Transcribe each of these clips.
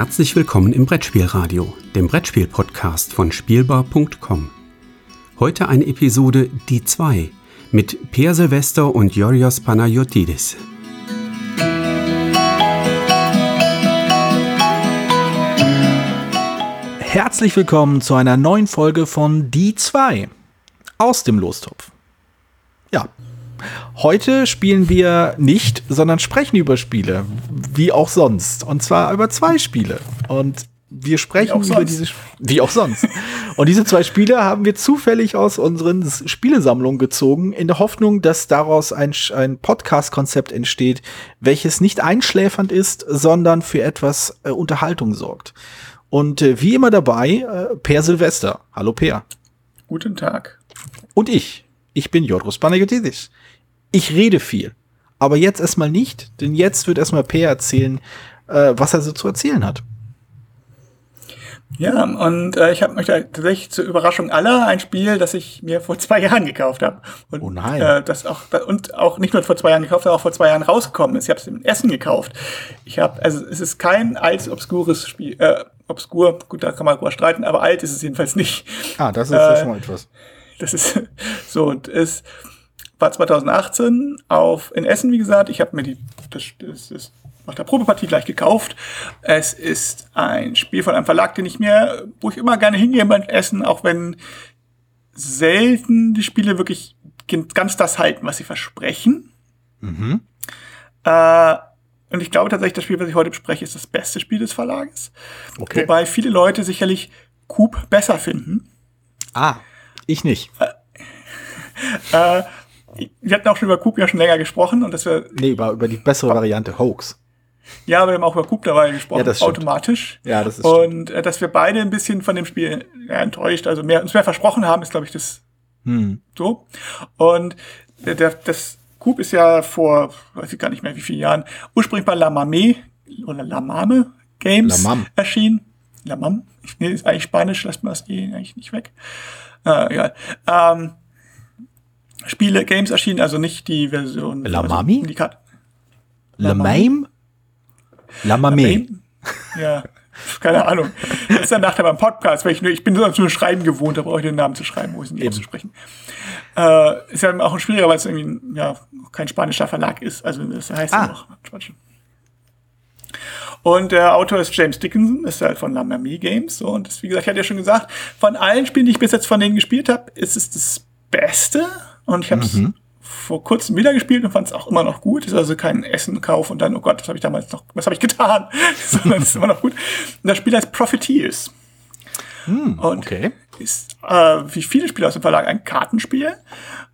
Herzlich willkommen im Brettspielradio, dem Brettspiel-Podcast von Spielbar.com. Heute eine Episode Die 2 mit Per Silvester und Yorios Panayotidis. Herzlich willkommen zu einer neuen Folge von Die 2 aus dem Lostopf. Heute spielen wir nicht, sondern sprechen über Spiele, wie auch sonst. Und zwar über zwei Spiele. Und wir sprechen über diese, wie auch sonst. Und diese zwei Spiele haben wir zufällig aus unseren Spielesammlungen gezogen, in der Hoffnung, dass daraus ein, ein Podcast-Konzept entsteht, welches nicht einschläfernd ist, sondern für etwas äh, Unterhaltung sorgt. Und äh, wie immer dabei, äh, Per Silvester. Hallo Per. Guten Tag. Und ich. Ich bin Jodros Panagiotis. Ich rede viel. Aber jetzt erstmal nicht, denn jetzt wird erstmal Per erzählen, äh, was er so zu erzählen hat. Ja, und äh, ich habe mich tatsächlich zur Überraschung aller ein Spiel, das ich mir vor zwei Jahren gekauft habe. Und, oh nein. Äh, das auch, und auch nicht nur vor zwei Jahren gekauft, sondern auch vor zwei Jahren rausgekommen ist. Ich habe es in Essen gekauft. Ich habe, also es ist kein altes, obskures Spiel, äh, obskur, gut, da kann man drüber streiten, aber alt ist es jedenfalls nicht. Ah, das ist ja schon mal etwas. Das ist so und es war 2018 auf in Essen, wie gesagt. Ich habe mir die das, das, das nach der Probepartie gleich gekauft. Es ist ein Spiel von einem Verlag, den ich mir, wo ich immer gerne hingehe beim Essen, auch wenn selten die Spiele wirklich ganz das halten, was sie versprechen. Mhm. Äh, und ich glaube tatsächlich, das Spiel, was ich heute bespreche, ist das beste Spiel des Verlages. Okay. Wobei viele Leute sicherlich Coop besser finden. Ah, ich nicht. Äh, äh, wir hatten auch schon über Coop ja schon länger gesprochen und dass wir. Nee, über, über die bessere Variante Hoax. Ja, wir haben auch über Coop dabei gesprochen, ja, automatisch. Ja, das ist Und äh, dass wir beide ein bisschen von dem Spiel ja, enttäuscht, also mehr, uns mehr versprochen haben, ist, glaube ich, das hm. so. Und der, der, das Coop ist ja vor, weiß ich gar nicht mehr wie vielen Jahren, ursprünglich bei La Mame oder La Mame Games La erschienen. La Mam? Ich, nee, ist eigentlich Spanisch, lässt man das eh eigentlich nicht weg. Äh, egal. Ähm, Spiele, Games erschienen, also nicht die Version. La also Mami? Die Karte. La, La Mame? La Mame. Ja, keine Ahnung. Das ist dann nachher beim Podcast, weil ich nur, ich bin sonst nur schreiben gewohnt, da brauche ich den Namen zu schreiben, wo ich nicht auszusprechen. Äh, ist ja auch ein schwieriger, weil es irgendwie ja, kein spanischer Verlag ist. Also das heißt ah. ja noch. Und der Autor ist James Dickinson, ist halt von Lamami Games. So, und das, wie gesagt, ich hatte ja schon gesagt, von allen Spielen, die ich bis jetzt von denen gespielt habe, ist es das Beste. Und ich habe es mhm. vor kurzem wieder gespielt und fand es auch immer noch gut. Ist also kein Essen-Kauf und dann, oh Gott, was habe ich damals noch, was habe ich getan? Sondern es ist immer noch gut. Und das Spiel heißt Profiteers. Okay. Und ist, äh, wie viele Spiele aus dem Verlag, ein Kartenspiel.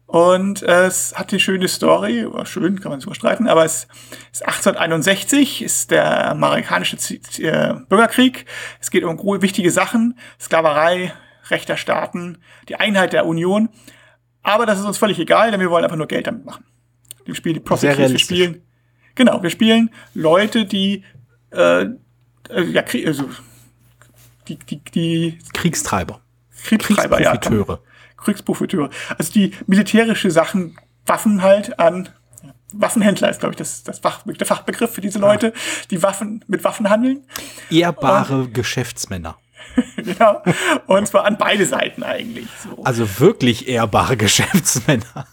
Und äh, es hat eine schöne Story, schön, kann man so streiten, aber es ist 1861, ist der amerikanische äh, Bürgerkrieg. Es geht um wichtige Sachen, Sklaverei, Recht der Staaten, die Einheit der Union. Aber das ist uns völlig egal, denn wir wollen einfach nur Geld damit machen. Wir spielen die Profit wir spielen. Genau, wir spielen Leute, die äh, äh ja, also die, die, die Kriegstreiber. Kriegstreiber, Kriegsprofiteure. ja. Kriegsprofiteure. Also die militärische Sachen, Waffen halt an Waffenhändler ist, glaube ich, das, das Fach, der Fachbegriff für diese Leute, die Waffen mit Waffen handeln. Ehrbare und, Geschäftsmänner. genau. Und zwar an beide Seiten eigentlich. So. Also wirklich ehrbare Geschäftsmänner.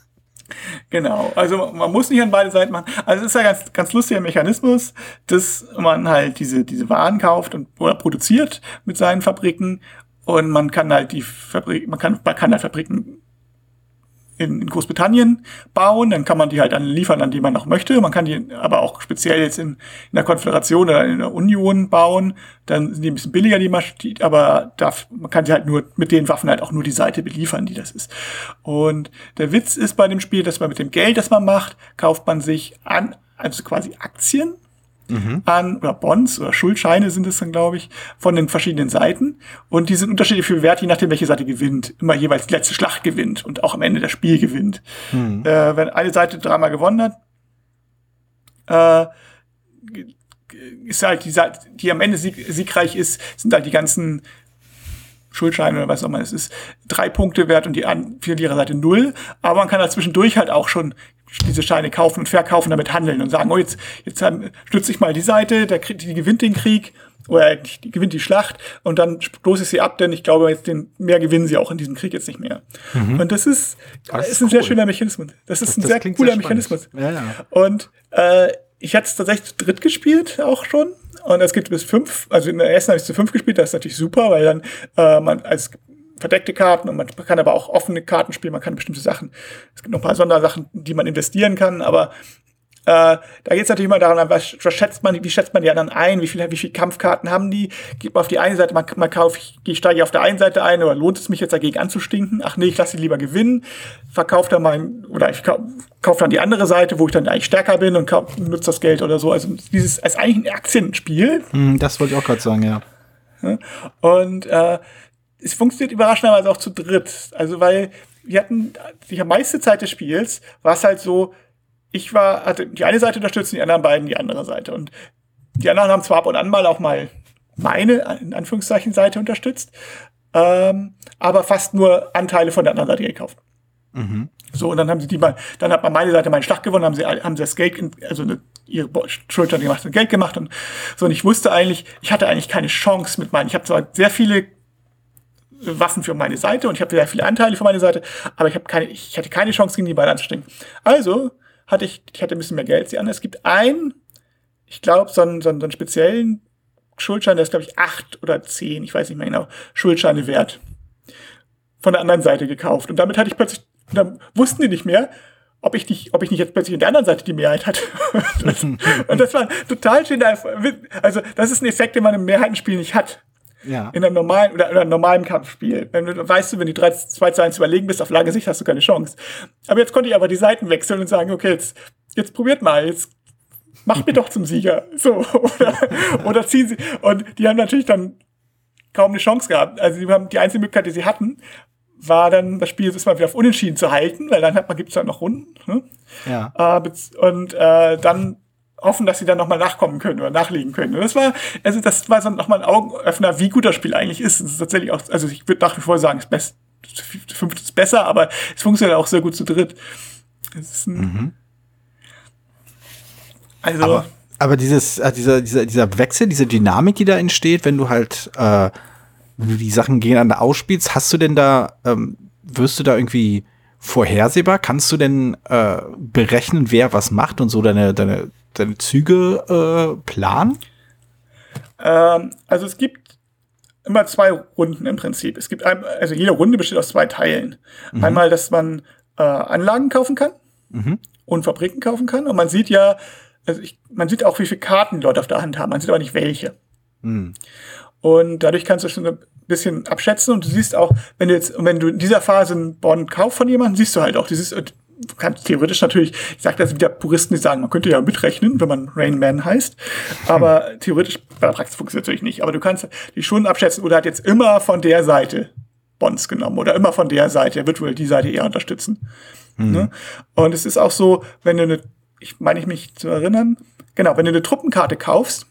Genau, also man muss nicht an beide Seiten machen. Also es ist ja ganz, ganz lustiger Mechanismus, dass man halt diese, diese Waren kauft und oder produziert mit seinen Fabriken und man kann halt die Fabrik, man kann, man kann halt Fabriken in, in Großbritannien bauen, dann kann man die halt an liefern, an die man noch möchte. Man kann die aber auch speziell jetzt in, in der Konföderation oder in der Union bauen. Dann sind die ein bisschen billiger, die Maschinen, aber darf, man kann sie halt nur mit den Waffen halt auch nur die Seite beliefern, die das ist. Und der Witz ist bei dem Spiel, dass man mit dem Geld, das man macht, kauft man sich an, also quasi Aktien mhm. an, oder Bonds oder Schuldscheine sind es dann, glaube ich, von den verschiedenen Seiten. Und die sind unterschiedlich viel wert, je nachdem, welche Seite gewinnt. Immer jeweils die letzte Schlacht gewinnt und auch am Ende das Spiel gewinnt. Mhm. Äh, wenn eine Seite dreimal gewonnen hat, äh, ist halt die Seite, die am Ende sieg siegreich ist, sind halt die ganzen Schuldscheine oder was auch immer es ist, drei Punkte wert und die an, für ihrer Seite null. Aber man kann halt zwischendurch halt auch schon diese Scheine kaufen und verkaufen, damit handeln und sagen, oh, jetzt, jetzt stütze ich mal die Seite, der, die gewinnt den Krieg oder die gewinnt die Schlacht und dann stoße ich sie ab, denn ich glaube, jetzt den, mehr gewinnen sie auch in diesem Krieg jetzt nicht mehr. Mhm. Und das ist, das ist, ist ein sehr schöner Mechanismus. Das ist das, ein das sehr cooler sehr Mechanismus. Ja, ja. Und äh, ich hatte es tatsächlich zu dritt gespielt, auch schon. Und es gibt bis fünf, also in der ersten habe ich zu fünf gespielt, das ist natürlich super, weil dann äh, man als verdeckte Karten und man kann aber auch offene Karten spielen, man kann bestimmte Sachen, es gibt noch ein paar Sondersachen, die man investieren kann, aber äh, da geht es natürlich immer daran, was, was, schätzt man, wie schätzt man die anderen ein, wie viele wie viel Kampfkarten haben die, geht man auf die eine Seite, man, man kauft, ich steige auf der einen Seite ein oder lohnt es mich jetzt dagegen anzustinken? Ach nee, ich lasse sie lieber gewinnen, verkaufe dann mein, oder ich kaufe kauf dann die andere Seite, wo ich dann eigentlich stärker bin und kauf, nutze das Geld oder so. Also dieses ist eigentlich ein Aktienspiel. Hm, das wollte ich auch gerade sagen, ja. Und äh, es funktioniert überraschenderweise auch zu dritt. Also weil wir hatten die meiste Zeit des Spiels war es halt so, ich war, hatte die eine Seite unterstützt, die anderen beiden die andere Seite. Und die anderen haben zwar ab und an mal auch mal meine, in Anführungszeichen, Seite unterstützt, ähm, aber fast nur Anteile von der anderen Seite gekauft. Mhm. So, und dann haben sie die mal, dann hat man meine Seite meinen Schlag gewonnen, haben sie, haben sie das Geld, in, also eine, ihre Schultern gemacht, Geld gemacht und so. Und ich wusste eigentlich, ich hatte eigentlich keine Chance mit meinen. Ich habe zwar sehr viele Waffen für meine Seite und ich habe sehr viele Anteile für meine Seite, aber ich keine, ich hatte keine Chance gegen die beiden anzustrengen. Also hatte ich, ich hatte ein bisschen mehr Geld sie an. Es gibt einen, ich glaube, so einen, so so einen speziellen Schuldschein, der ist, glaube ich, acht oder zehn, ich weiß nicht mehr genau, Schuldscheine wert. Von der anderen Seite gekauft. Und damit hatte ich plötzlich, dann wussten die nicht mehr, ob ich nicht, ob ich nicht jetzt plötzlich in der anderen Seite die Mehrheit hatte. und das war total schön. Also, das ist ein Effekt, den man im Mehrheitenspiel nicht hat. Ja. In einem normalen oder, oder einem normalen Kampfspiel. Wenn weißt du, wenn du 3, 2 zu 1 überlegen bist, auf lange Sicht hast du keine Chance. Aber jetzt konnte ich aber die Seiten wechseln und sagen, okay, jetzt, jetzt probiert mal, jetzt macht mir doch zum Sieger. So, oder, oder ziehen sie. Und die haben natürlich dann kaum eine Chance gehabt. Also die haben die einzige Möglichkeit, die sie hatten, war dann das Spiel ist mal wieder auf Unentschieden zu halten, weil dann hat man gibt's dann noch Runden. Ne? Ja. Äh, und äh, dann hoffen, dass sie dann nochmal nachkommen können oder nachlegen können. Und das war, also das war so nochmal ein Augenöffner, wie gut das Spiel eigentlich ist. Es ist tatsächlich auch, also ich würde nach wie vor sagen, es ist fünfte ist besser, aber es funktioniert auch sehr gut zu dritt. Mhm. Also. Aber, aber dieses, äh, dieser, dieser, dieser Wechsel, diese Dynamik, die da entsteht, wenn du halt, äh, wenn du die Sachen gegeneinander ausspielst, hast du denn da, ähm, wirst du da irgendwie vorhersehbar? Kannst du denn äh, berechnen, wer was macht und so deine, deine deine Züge äh, planen? Ähm, also es gibt immer zwei Runden im Prinzip. Es gibt ein, also jede Runde besteht aus zwei Teilen. Mhm. Einmal, dass man äh, Anlagen kaufen kann mhm. und Fabriken kaufen kann. Und man sieht ja, also ich, man sieht auch, wie viele Karten die Leute auf der Hand haben. Man sieht aber nicht welche. Mhm. Und dadurch kannst du schon bisschen abschätzen und du siehst auch, wenn du jetzt, wenn du in dieser Phase einen Bond kaufst von jemandem, siehst du halt auch dieses, du kannst theoretisch natürlich, ich sage das wieder Puristen, die sagen, man könnte ja mitrechnen, wenn man Rain Man heißt, aber hm. theoretisch, bei der Praxis funktioniert natürlich nicht, aber du kannst die schon abschätzen, oder hat jetzt immer von der Seite Bonds genommen oder immer von der Seite, er wird wohl die Seite eher unterstützen. Mhm. Ne? Und es ist auch so, wenn du eine, ich meine ich mich zu erinnern, genau, wenn du eine Truppenkarte kaufst,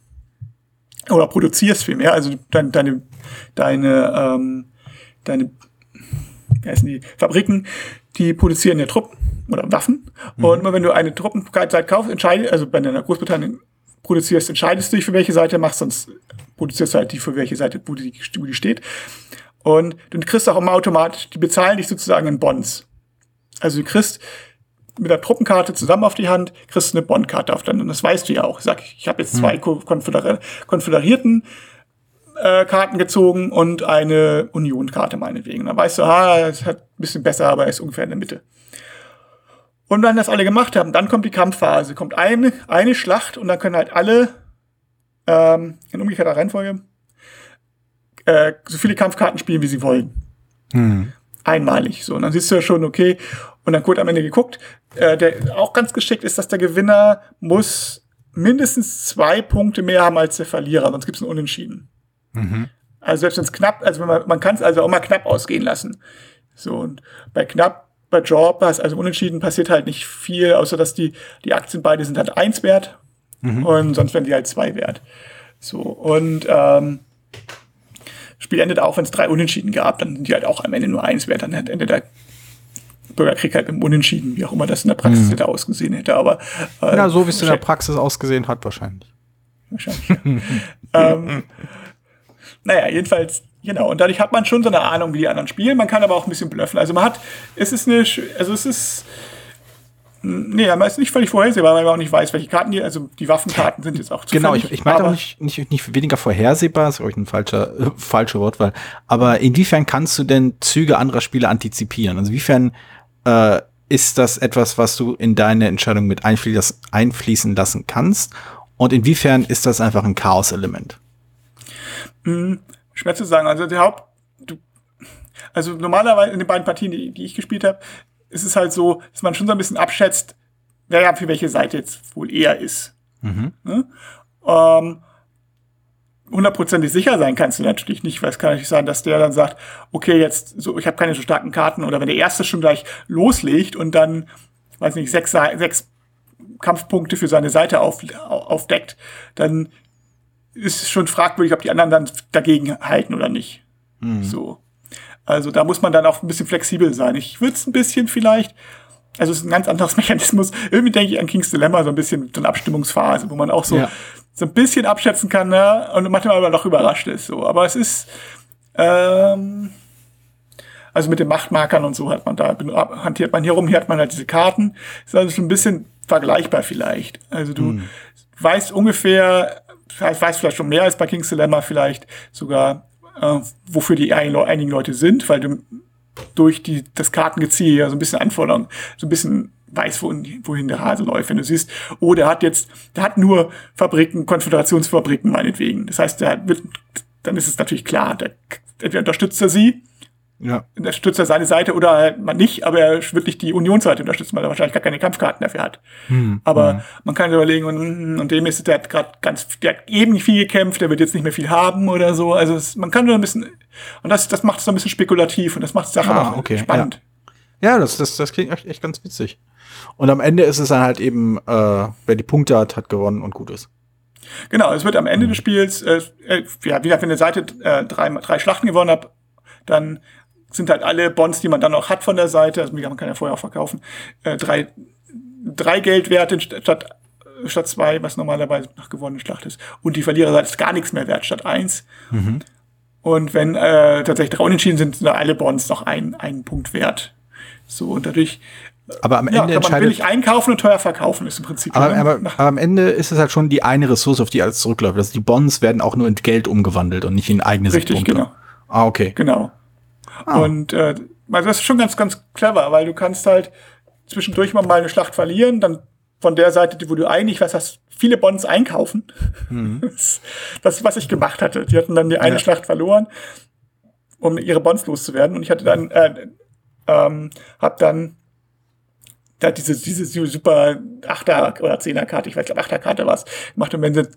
oder produzierst vielmehr, also deine, deine, deine, ähm, deine, wie heißen die, Fabriken, die produzieren ja Truppen oder Waffen. Mhm. Und immer wenn du eine Truppenseite kaufst, entscheidest, also wenn du in Großbritannien produzierst, entscheidest du dich, für welche Seite machst, sonst produzierst du halt die, für welche Seite, wo die, wo die steht. Und du kriegst auch immer automatisch, die bezahlen dich sozusagen in Bonds. Also du kriegst mit der Truppenkarte zusammen auf die Hand, kriegst eine Bondkarte auf dann. Und das weißt du ja auch. Ich sag, ich habe jetzt zwei mhm. Konföder konföderierten äh, Karten gezogen und eine Union-Karte meinetwegen. Dann weißt du, ah, es hat ein bisschen besser, aber er ist ungefähr in der Mitte. Und wenn das alle gemacht haben, dann kommt die Kampfphase. Kommt eine, eine Schlacht und dann können halt alle ähm, in umgekehrter Reihenfolge äh, so viele Kampfkarten spielen, wie sie wollen. Hm. Einmalig. So, und dann siehst du ja schon, okay, und dann wird am Ende geguckt. Äh, der auch ganz geschickt ist, dass der Gewinner muss mindestens zwei Punkte mehr haben als der Verlierer, sonst gibt es einen Unentschieden. Mhm. Also selbst wenn es knapp, also man, man kann es also auch mal knapp ausgehen lassen. So, und bei knapp, bei Job, also unentschieden, passiert halt nicht viel, außer dass die, die Aktien beide sind halt eins wert mhm. und sonst werden die halt zwei wert. So, und ähm, Spiel endet auch, wenn es drei Unentschieden gab, dann sind die halt auch am Ende nur eins wert, dann endet der Bürgerkrieg halt im Unentschieden, wie auch immer das in der Praxis hätte ausgesehen hätte. Aber äh, Ja, so wie es in der Praxis ausgesehen hat, wahrscheinlich. wahrscheinlich. Ja. ähm, naja, jedenfalls, genau. Und dadurch hat man schon so eine Ahnung, wie die anderen spielen. Man kann aber auch ein bisschen bluffen. Also man hat, es ist eine, also es ist, nee, man ist nicht völlig vorhersehbar, weil man auch nicht weiß, welche Karten die, also die Waffenkarten sind jetzt auch Genau, zufällig, ich, ich meinte aber- auch nicht, nicht, nicht weniger vorhersehbar, ist glaube ich ein falscher, äh, falsche Wortwahl. Aber inwiefern kannst du denn Züge anderer Spieler antizipieren? Also inwiefern äh, ist das etwas, was du in deine Entscheidung mit einfließen, lassen kannst? Und inwiefern ist das einfach ein Chaos-Element? schwer zu sagen. Also der Haupt, du, also normalerweise in den beiden Partien, die, die ich gespielt habe, ist es halt so, dass man schon so ein bisschen abschätzt, wer ja für welche Seite jetzt wohl eher ist. Ne? Ähm, hundertprozentig sicher sein kannst du natürlich nicht, weil es kann natürlich sein, dass der dann sagt, okay, jetzt so, ich habe keine so starken Karten oder wenn der erste schon gleich loslegt und dann, weiß nicht, sechs, sechs Kampfpunkte für seine Seite auf, aufdeckt, dann ist es schon fragwürdig, ob die anderen dann dagegen halten oder nicht. So. Also da muss man dann auch ein bisschen flexibel sein. Ich würde es ein bisschen vielleicht, also es ist ein ganz anderes Mechanismus. Irgendwie denke ich an King's Dilemma so ein bisschen so eine Abstimmungsphase, wo man auch so, Ja. so ein bisschen abschätzen kann ne? und manchmal aber noch überrascht ist. So. Aber es ist, ähm, also mit den Machtmarkern und so hat man da, hantiert man hier rum, hier hat man halt diese Karten. Ist also schon ein bisschen vergleichbar vielleicht. Also du weißt ungefähr, weißt vielleicht schon mehr als bei King's Dilemma vielleicht sogar, äh, wofür die ein- einigen Leute sind, weil du durch die, das Kartengezieher ja so ein bisschen Anforderungen, so ein bisschen weiß, wohin, wohin der Hase läuft. Wenn du siehst, oh, der hat jetzt, der hat nur Fabriken, Konföderationsfabriken meinetwegen. Das heißt, der wird, dann ist es natürlich klar, der, entweder unterstützt er sie, Ja. unterstützt er seine Seite oder halt man nicht, aber er wird nicht die Unionsseite unterstützen, weil er wahrscheinlich gar keine Kampfkarten dafür hat. aber man kann überlegen, und, und dem ist, der hat gerade ganz, der hat eben nicht viel gekämpft, der wird jetzt nicht mehr viel haben oder so. Also es, man kann so ein bisschen, und das, das macht es so ein bisschen spekulativ und das macht die Sache Ah, auch okay, spannend. Ja, das, das, das klingt echt, echt ganz witzig. Und am Ende ist es dann halt eben, äh, wer die Punkte hat, hat gewonnen und gut ist. Genau, es wird am Ende des Spiels, äh, äh, ja, wie gesagt, wenn eine Seite äh, drei, drei Schlachten gewonnen hat, dann sind halt alle Bonds, die man dann noch hat von der Seite, also man kann ja vorher auch verkaufen, äh, drei, drei Geldwerte statt, statt zwei, was normalerweise nach gewonnenen Schlacht ist. Und die Verliererseite ist gar nichts mehr wert, statt eins. Und wenn äh, tatsächlich drei Unentschieden sind, sind da alle Bonds noch ein, einen Punkt wert. So, und dadurch Aber am ja, Ende kann man entscheidet. billig einkaufen und teuer verkaufen, ist im Prinzip. Aber, aber, aber am Ende ist es halt schon die eine Ressource, auf die alles zurückläuft. Also die Bonds werden auch nur in Geld umgewandelt und nicht in eigene Richtig, Siegpunkte. genau. Ah, okay. Genau. Ah. Und äh, also das ist schon ganz, ganz clever, weil du kannst halt zwischendurch mal eine Schlacht verlieren, dann von der Seite, wo du eigentlich was hast, viele Bonds einkaufen. Das, das ist, was ich gemacht hatte. Die hatten dann die eine Ja. Schlacht verloren, um ihre Bonds loszuwerden. Und ich hatte dann, äh, ähm, hab dann da diese, diese super Achter- oder Zehner-Karte, ich weiß, ich glaube Achter-Karte war es, gemacht. Und wenn sie,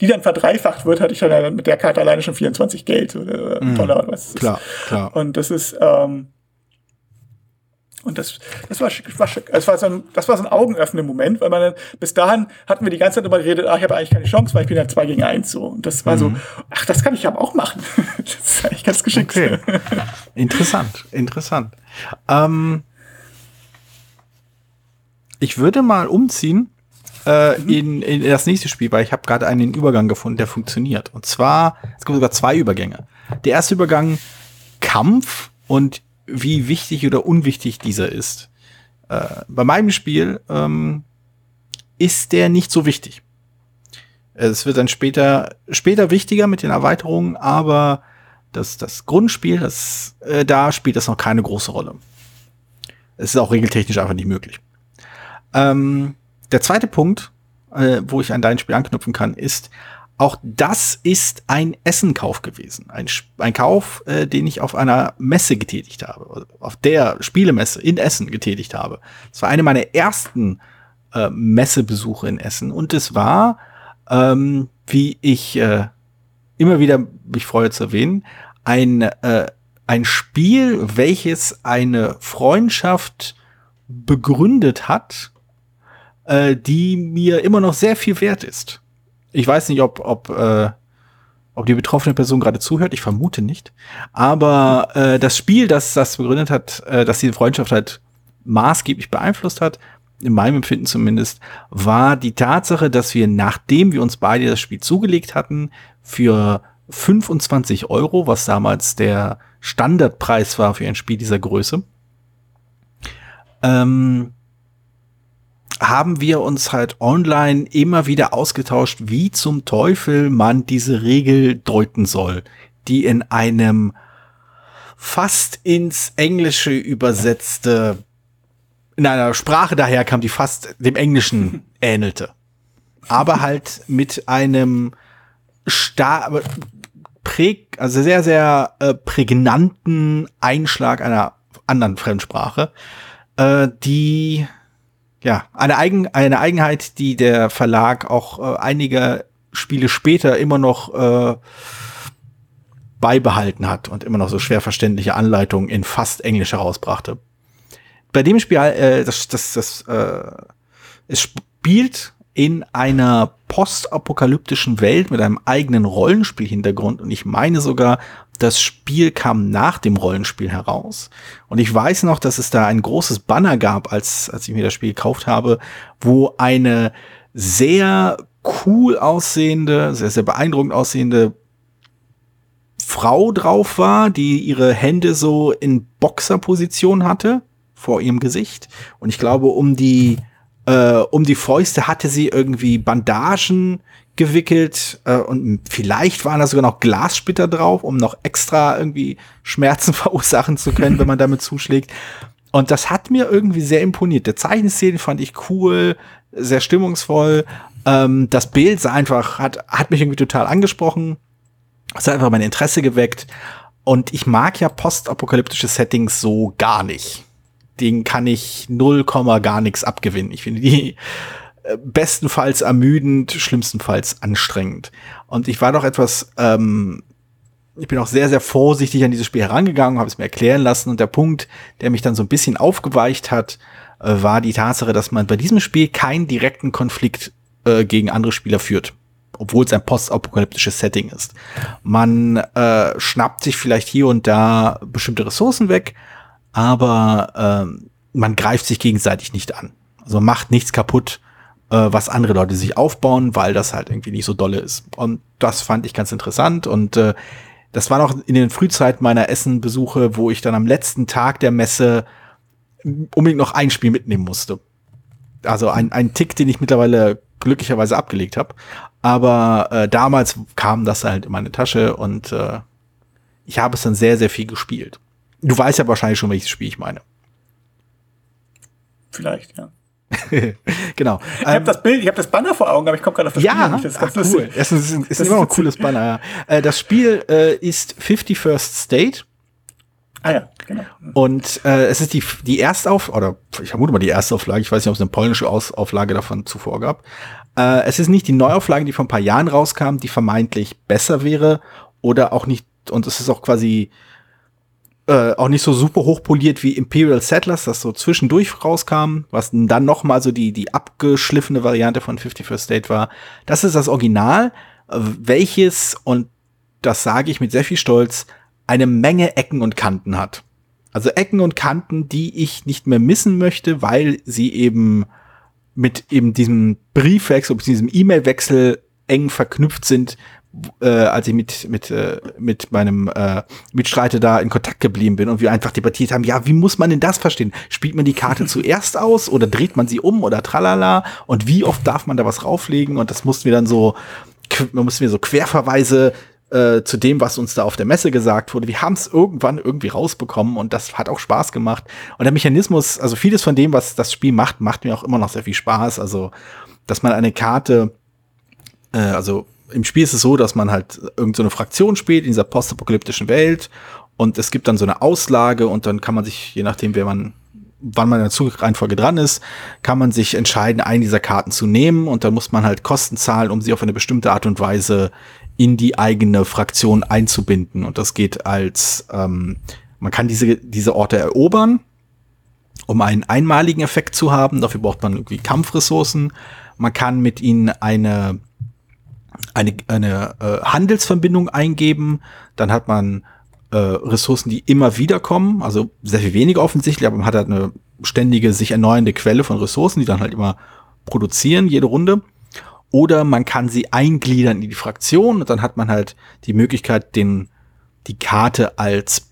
die dann verdreifacht wird, hatte ich dann mit der Karte alleine schon 24 Geld oder Dollar oder was. es ist. Klar, klar. Und das ist, ähm, und das, das war, schick- war, schick. das war so ein, das war so ein augenöffnender Moment, weil man dann, bis dahin hatten wir die ganze Zeit darüber geredet, ach, ich habe eigentlich keine Chance, weil ich bin ja zwei gegen eins so. Und das war so, ach, das kann ich aber auch machen. das ist eigentlich ganz geschickt. Okay. Interessant, interessant. Ähm, ich würde mal umziehen äh, in, in das nächste Spiel, weil ich habe gerade einen Übergang gefunden, der funktioniert. Und zwar, es gibt sogar zwei Übergänge. Der erste Übergang, Kampf und wie wichtig oder unwichtig dieser ist. Äh, bei meinem Spiel ähm, ist der nicht so wichtig. Es wird dann später, später wichtiger mit den Erweiterungen, aber das, das Grundspiel, das, äh, da spielt das noch keine große Rolle. Es ist auch regeltechnisch einfach nicht möglich. Ähm, der zweite Punkt, äh, wo ich an dein Spiel anknüpfen kann, ist, auch das ist ein Essenkauf gewesen. Ein, ein Kauf, äh, den ich auf einer Messe getätigt habe, auf der Spielemesse in Essen getätigt habe. Es war eine meiner ersten äh, Messebesuche in Essen und es war, ähm, wie ich äh, immer wieder mich freue zu erwähnen, ein, äh, ein Spiel, welches eine Freundschaft begründet hat, äh, die mir immer noch sehr viel wert ist. Ich weiß nicht, ob, ob, äh, ob die betroffene Person gerade zuhört, ich vermute nicht. Aber äh, das Spiel, das das begründet hat, äh, dass diese Freundschaft halt maßgeblich beeinflusst hat, in meinem Empfinden zumindest, war die Tatsache, dass wir, nachdem wir uns beide das Spiel zugelegt hatten, für 25 Euro, was damals der Standardpreis war für ein Spiel dieser Größe, ähm, haben wir uns halt online immer wieder ausgetauscht, wie zum Teufel man diese Regel deuten soll, die in einem fast ins Englische übersetzte, in einer Sprache daher kam, die fast dem Englischen ähnelte. Aber halt mit einem star präg, also sehr, sehr äh, prägnanten Einschlag einer anderen Fremdsprache, äh, die ja eine, Eigen, eine Eigenheit, die der Verlag auch äh, einige Spiele später immer noch äh, beibehalten hat und immer noch so schwer verständliche Anleitungen in fast Englisch herausbrachte. Bei dem Spiel, äh, das, das, das, äh, es spielt in einer postapokalyptischen Welt mit einem eigenen Rollenspielhintergrund und ich meine sogar, das Spiel kam nach dem Rollenspiel heraus. Und ich weiß noch, dass es da ein großes Banner gab, als, als ich mir das Spiel gekauft habe, wo eine sehr cool aussehende, sehr, sehr beeindruckend aussehende Frau drauf war, die ihre Hände so in Boxerposition hatte vor ihrem Gesicht. Und ich glaube, um die, äh, um die Fäuste hatte sie irgendwie Bandagen gewickelt äh, und vielleicht waren da sogar noch Glassplitter drauf, um noch extra irgendwie Schmerzen verursachen zu können, wenn man damit zuschlägt. Und das hat mir irgendwie sehr imponiert. Der Zeichenstil fand ich cool, sehr stimmungsvoll. Ähm, das Bild sah einfach, hat, hat mich irgendwie total angesprochen. Es hat einfach mein Interesse geweckt. Und ich mag ja postapokalyptische Settings so gar nicht. Den kann ich null Komma gar nichts abgewinnen. Ich finde die äh, bestenfalls ermüdend, schlimmstenfalls anstrengend. Und ich war doch etwas, ähm, ich bin auch sehr, sehr vorsichtig an dieses Spiel herangegangen, habe es mir erklären lassen. Und der Punkt, der mich dann so ein bisschen aufgeweicht hat, äh, war die Tatsache, dass man bei diesem Spiel keinen direkten Konflikt äh, gegen andere Spieler führt obwohl es ein postapokalyptisches Setting ist. Man äh, schnappt sich vielleicht hier und da bestimmte Ressourcen weg, aber äh, man greift sich gegenseitig nicht an. Also macht nichts kaputt, äh, was andere Leute sich aufbauen, weil das halt irgendwie nicht so dolle ist. Und das fand ich ganz interessant und äh, das war noch in den Frühzeit meiner Essenbesuche, wo ich dann am letzten Tag der Messe unbedingt noch ein Spiel mitnehmen musste. Also ein, ein Tick, den ich mittlerweile glücklicherweise abgelegt habe. Aber äh, damals kam das halt in meine Tasche und äh, ich habe es dann sehr, sehr viel gespielt. Du weißt ja wahrscheinlich schon, welches Spiel ich meine. Vielleicht, ja. genau. Ich habe ähm, das Bild, ich habe das Banner vor Augen, aber ich komme gerade auf das ja, Spiel nicht. Das ist ganz ach, cool. Es ist, ist, ist immer noch ein cooles Banner. Äh, das Spiel äh, ist 51st State. Ah ja, genau. Und äh, es ist die, die Erstauf, oder ich vermute mal die Erstauflage, ich weiß nicht, ob es eine polnische Aus Auflage davon zuvor gab. Äh, es ist nicht die Neuauflage, die vor ein paar Jahren rauskam, die vermeintlich besser wäre oder auch nicht, und es ist auch quasi äh, auch nicht so super hochpoliert wie Imperial Settlers, das so zwischendurch rauskam, was dann noch mal so die, die abgeschliffene Variante von 51st State war. Das ist das Original, welches, und das sage ich mit sehr viel Stolz, eine Menge Ecken und Kanten hat. Also Ecken und Kanten, die ich nicht mehr missen möchte, weil sie eben mit eben diesem Briefwechsel, mit diesem E-Mail-Wechsel eng verknüpft sind, äh, als ich mit mit äh, mit meinem äh, Mitstreiter da in Kontakt geblieben bin und wir einfach debattiert haben, ja, wie muss man denn das verstehen? Spielt man die Karte zuerst aus oder dreht man sie um oder tralala und wie oft darf man da was rauflegen und das mussten wir dann so man mussten wir so Querverweise äh, zu dem, was uns da auf der Messe gesagt wurde. Wir haben es irgendwann irgendwie rausbekommen und das hat auch Spaß gemacht. Und der Mechanismus, also vieles von dem, was das Spiel macht, macht mir auch immer noch sehr viel Spaß. Also, dass man eine Karte, äh, also im Spiel ist es so, dass man halt irgendeine so Fraktion spielt in dieser postapokalyptischen Welt und es gibt dann so eine Auslage und dann kann man sich, je nachdem, wer man wann man in der Zugreihenfolge dran ist, kann man sich entscheiden, einen dieser Karten zu nehmen und dann muss man halt Kosten zahlen, um sie auf eine bestimmte Art und Weise in die eigene Fraktion einzubinden. Und das geht als, ähm, man kann diese, diese Orte erobern, um einen einmaligen Effekt zu haben. Dafür braucht man irgendwie Kampfressourcen. Man kann mit ihnen eine, eine, eine äh, Handelsverbindung eingeben. Dann hat man äh, Ressourcen, die immer wieder kommen. Also sehr viel weniger offensichtlich, aber man hat halt eine ständige, sich erneuernde Quelle von Ressourcen, die dann halt immer produzieren, jede Runde. Oder man kann sie eingliedern in die Fraktion und dann hat man halt die Möglichkeit, den, die Karte als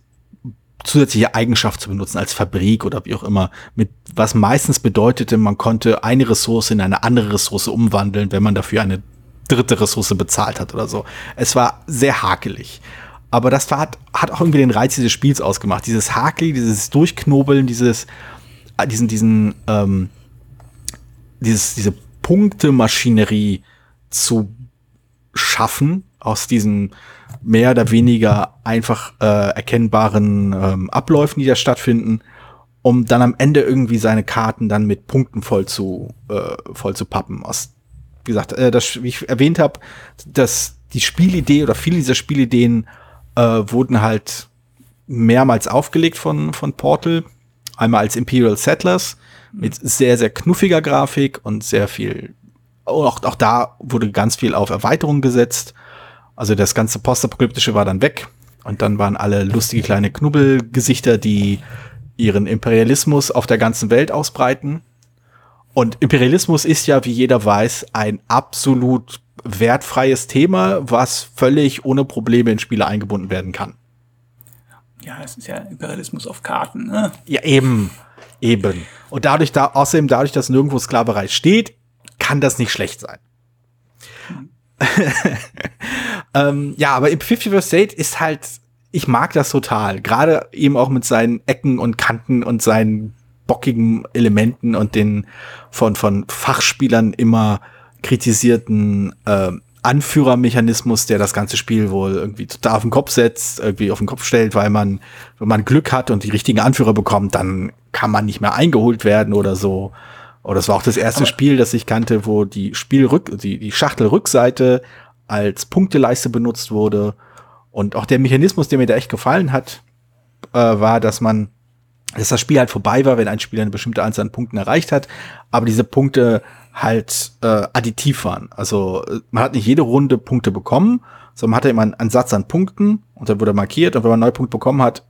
zusätzliche Eigenschaft zu benutzen, als Fabrik oder wie auch immer, mit was meistens bedeutete, man konnte eine Ressource in eine andere Ressource umwandeln, wenn man dafür eine dritte Ressource bezahlt hat oder so. Es war sehr hakelig. Aber das hat, hat auch irgendwie den Reiz dieses Spiels ausgemacht. Dieses Hakelig, dieses Durchknobeln, dieses, äh, diesen, diesen, ähm, dieses, diese Punktemaschinerie zu schaffen aus diesen mehr oder weniger einfach äh, erkennbaren ähm, Abläufen, die da stattfinden, um dann am Ende irgendwie seine Karten dann mit Punkten voll zu äh, voll zu pappen. Aus, wie gesagt, äh, das, wie ich erwähnt habe, dass die Spielidee oder viele dieser Spielideen äh, wurden halt mehrmals aufgelegt von von Portal. Einmal als Imperial Settlers mit sehr sehr knuffiger Grafik und sehr viel auch, auch da wurde ganz viel auf Erweiterung gesetzt also das ganze Postapokalyptische war dann weg und dann waren alle lustige kleine Knubbelgesichter, die ihren Imperialismus auf der ganzen Welt ausbreiten. Und Imperialismus ist ja, wie jeder weiß, ein absolut wertfreies Thema, was völlig ohne Probleme in Spiele eingebunden werden kann. Ja, es ist ja Imperialismus auf Karten, ne? Ja, eben. Eben. Und dadurch, da, außerdem dadurch, dass nirgendwo Sklaverei steht, kann das nicht schlecht sein. Hm. ähm, ja, aber im 50 First Date ist halt, ich mag das total. Gerade eben auch mit seinen Ecken und Kanten und seinen bockigen Elementen und den von, von Fachspielern immer kritisierten äh, Anführermechanismus, der das ganze Spiel wohl irgendwie total auf den Kopf setzt, irgendwie auf den Kopf stellt, weil man, wenn man Glück hat und die richtigen Anführer bekommt, dann kann man nicht mehr eingeholt werden oder so. Oder das war auch das erste Aber Spiel, das ich kannte, wo die Spielrück, die, die Schachtelrückseite als Punkteleiste benutzt wurde. Und auch der Mechanismus, der mir da echt gefallen hat, äh, war, dass man, dass das Spiel halt vorbei war, wenn ein Spieler eine bestimmte Anzahl an Punkten erreicht hat, aber diese Punkte halt äh, additiv waren. Also äh, man hat nicht jede Runde Punkte bekommen, sondern man hatte immer einen, Satz an Punkten und dann wurde markiert und wenn man einen neuen Punkt bekommen hat,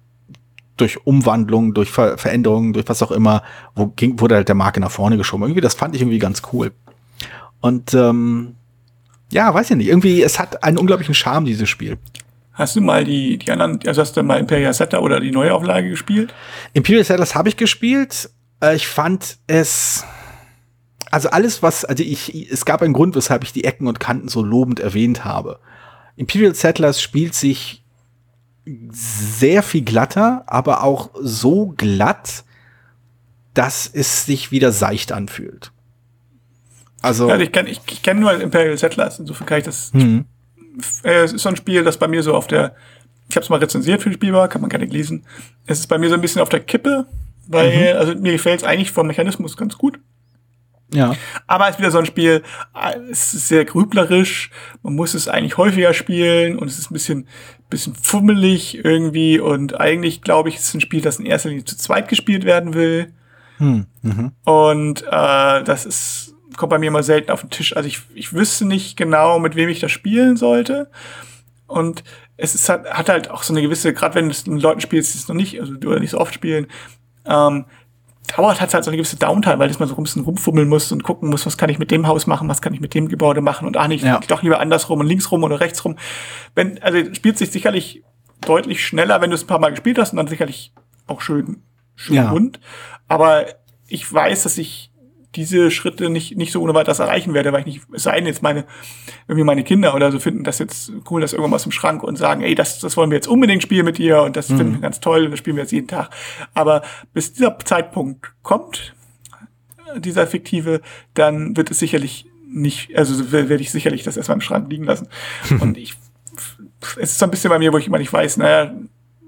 durch Umwandlungen, durch Ver Veränderungen, durch was auch immer, wo ging, wurde halt der Marke nach vorne geschoben. Irgendwie, das fand ich irgendwie ganz cool. Und ähm, ja, weiß ich nicht. Irgendwie, es hat einen unglaublichen Charme, dieses Spiel. Hast du mal die, die anderen, also hast du mal Imperial Setter oder die Neuauflage gespielt? Imperial Settlers habe ich gespielt. Äh, ich fand es, also alles, was, also ich, es gab einen Grund, weshalb ich die Ecken und Kanten so lobend erwähnt habe. Imperial Settlers spielt sich sehr viel glatter, aber auch so glatt, dass es sich wieder seicht anfühlt. Also ja, ich kenne ich, ich kenn nur Imperial Settlers, insofern kann ich das. Mhm. Es ist so ein Spiel, das bei mir so auf der, ich habe es mal rezensiert für die Spielbar, kann man gerne lesen. Es ist bei mir so ein bisschen auf der Kippe, weil, mhm. also mir gefällt es eigentlich vom Mechanismus ganz gut. Ja. Aber es ist wieder so ein Spiel, es ist sehr grüblerisch, man muss es eigentlich häufiger spielen und es ist ein bisschen, bisschen fummelig irgendwie und eigentlich glaube ich, es ist ein Spiel, das in erster Linie zu zweit gespielt werden will. Hm. Mhm. Und äh, das ist kommt bei mir immer selten auf den Tisch. Also ich, ich wüsste nicht genau, mit wem ich das spielen sollte. Und es ist, hat, hat halt auch so eine gewisse, gerade wenn du es mit Leuten spielst, die es noch nicht, also du nicht so oft spielen, ähm, dauert hat halt so eine gewisse Downtime, weil man so ein bisschen rumfummeln muss und gucken muss, was kann ich mit dem Haus machen, was kann ich mit dem Gebäude machen und ach nicht, ja. doch lieber andersrum und linksrum oder rechtsrum. Wenn, also spielt sich sicherlich deutlich schneller, wenn du es ein paar Mal gespielt hast und dann sicherlich auch schön, schön ja. rund. Aber ich weiß, dass ich diese Schritte nicht, nicht so ohne weiteres erreichen werde, weil ich nicht, es sei denn jetzt meine, irgendwie meine Kinder oder so finden das jetzt cool, das irgendwas im Schrank und sagen, ey, das, das wollen wir jetzt unbedingt spielen mit dir und das mhm. finden wir ganz toll und das spielen wir jetzt jeden Tag. Aber bis dieser Zeitpunkt kommt, dieser fiktive, dann wird es sicherlich nicht, also werde ich sicherlich das erstmal im Schrank liegen lassen. und ich, es ist so ein bisschen bei mir, wo ich immer nicht weiß, naja,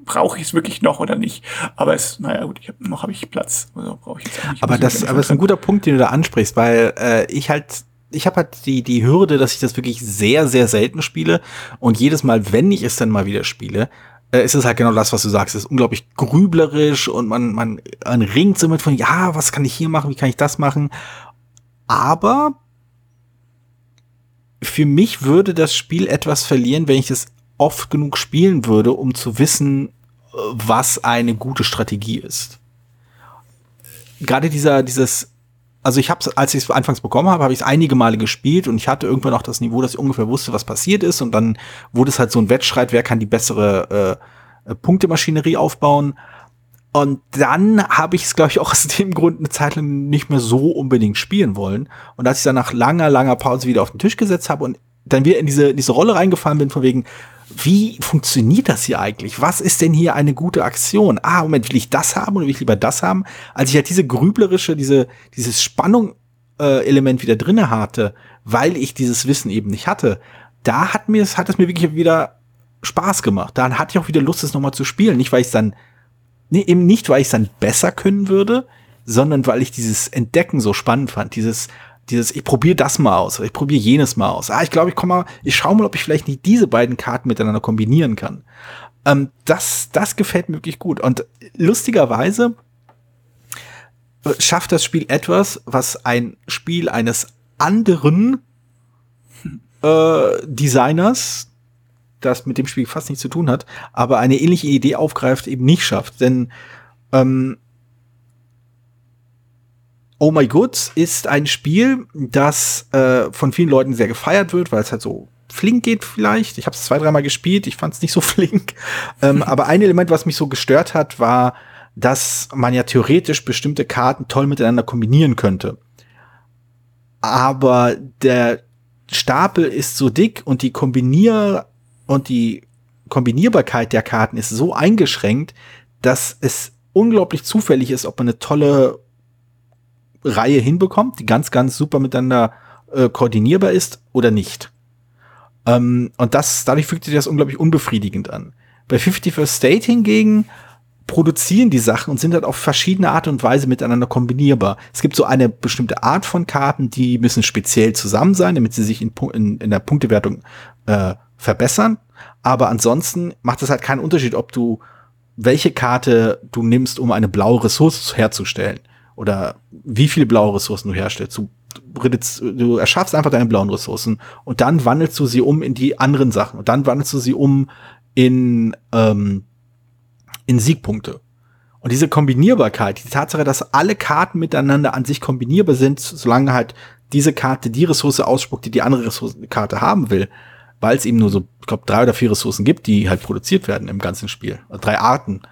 brauche ich es wirklich noch oder nicht. Aber es, naja gut, ich hab, noch habe ich Platz. Also brauche ich jetzt eigentlich aber das, aber das ist ein guter Punkt, den du da ansprichst, weil äh, ich halt ich habe halt die, die Hürde, dass ich das wirklich sehr, sehr selten spiele. Und jedes Mal, wenn ich es dann mal wieder spiele, äh, ist es halt genau das, was du sagst. Es ist unglaublich grüblerisch und man, man, man ringt so mit von, ja, was kann ich hier machen, wie kann ich das machen? Aber für mich würde das Spiel etwas verlieren, wenn ich es oft genug spielen würde, um zu wissen, was eine gute Strategie ist. gerade dieser, dieses, also ich habe es, als ich es anfangs bekommen habe, habe ich es einige Male gespielt und ich hatte irgendwann auch das Niveau, dass ich ungefähr wusste, was passiert ist und dann wurde es halt so ein Wettstreit, wer kann die bessere äh, äh Punktemaschinerie aufbauen. Und dann habe ich es, glaube ich, auch aus dem Grund eine Zeit lang nicht mehr so unbedingt spielen wollen. Und als ich dann nach langer, langer Pause wieder auf den Tisch gesetzt habe und dann wieder in diese, diese Rolle reingefallen bin, von wegen, wie funktioniert das hier eigentlich? Was ist denn hier eine gute Aktion? Ah, Moment, will ich das haben oder will ich lieber das haben? Als ich halt diese grüblerische, diese, dieses Spannung-Element äh, wieder drinne hatte, weil ich dieses Wissen eben nicht hatte, da hat mir hat es mir wirklich wieder Spaß gemacht. Dann hatte ich auch wieder Lust, es nochmal zu spielen. Nicht, weil ich es dann, nee, eben nicht, weil ich es dann besser können würde, sondern weil ich dieses Entdecken so spannend fand. Dieses, dieses, ich probiere das mal aus, ich probiere jenes mal aus. Ah, ich glaube, ich komme mal, ich schaue mal, ob ich vielleicht nicht diese beiden Karten miteinander kombinieren kann. Ähm, das, das gefällt mir wirklich gut. Und lustigerweise äh, schafft das Spiel etwas, was ein Spiel eines anderen äh, Designers, das mit dem Spiel fast nichts zu tun hat, aber eine ähnliche Idee aufgreift, eben nicht schafft. Denn ähm, Oh My Goods ist ein Spiel, das äh, von vielen Leuten sehr gefeiert wird, weil es halt so flink geht vielleicht. Ich habe es zwei, dreimal gespielt, ich fand es nicht so flink. ähm, aber ein Element, was mich so gestört hat, war, dass man ja theoretisch bestimmte Karten toll miteinander kombinieren könnte. Aber der Stapel ist so dick und die Kombinier und die Kombinierbarkeit der Karten ist so eingeschränkt, dass es unglaublich zufällig ist, ob man eine tolle Reihe hinbekommt, die ganz, ganz super miteinander äh, koordinierbar ist oder nicht. Ähm, und das, dadurch fügt sich das unglaublich unbefriedigend an. Bei 50 First State hingegen produzieren die Sachen und sind halt auf verschiedene Art und Weise miteinander kombinierbar. Es gibt so eine bestimmte Art von Karten, die müssen speziell zusammen sein, damit sie sich in, in, in der Punktewertung äh, verbessern. Aber ansonsten macht es halt keinen Unterschied, ob du welche Karte du nimmst, um eine blaue Ressource herzustellen oder wie viele blaue Ressourcen du herstellst. Du, du erschaffst einfach deine blauen Ressourcen und dann wandelst du sie um in die anderen Sachen und dann wandelst du sie um in, ähm, in Siegpunkte. Und diese Kombinierbarkeit, die Tatsache, dass alle Karten miteinander an sich kombinierbar sind, solange halt diese Karte die Ressource ausspuckt, die die andere Ressourcenkarte haben will, weil es eben nur so, ich glaube, drei oder vier Ressourcen gibt, die halt produziert werden im ganzen Spiel. Also drei Arten.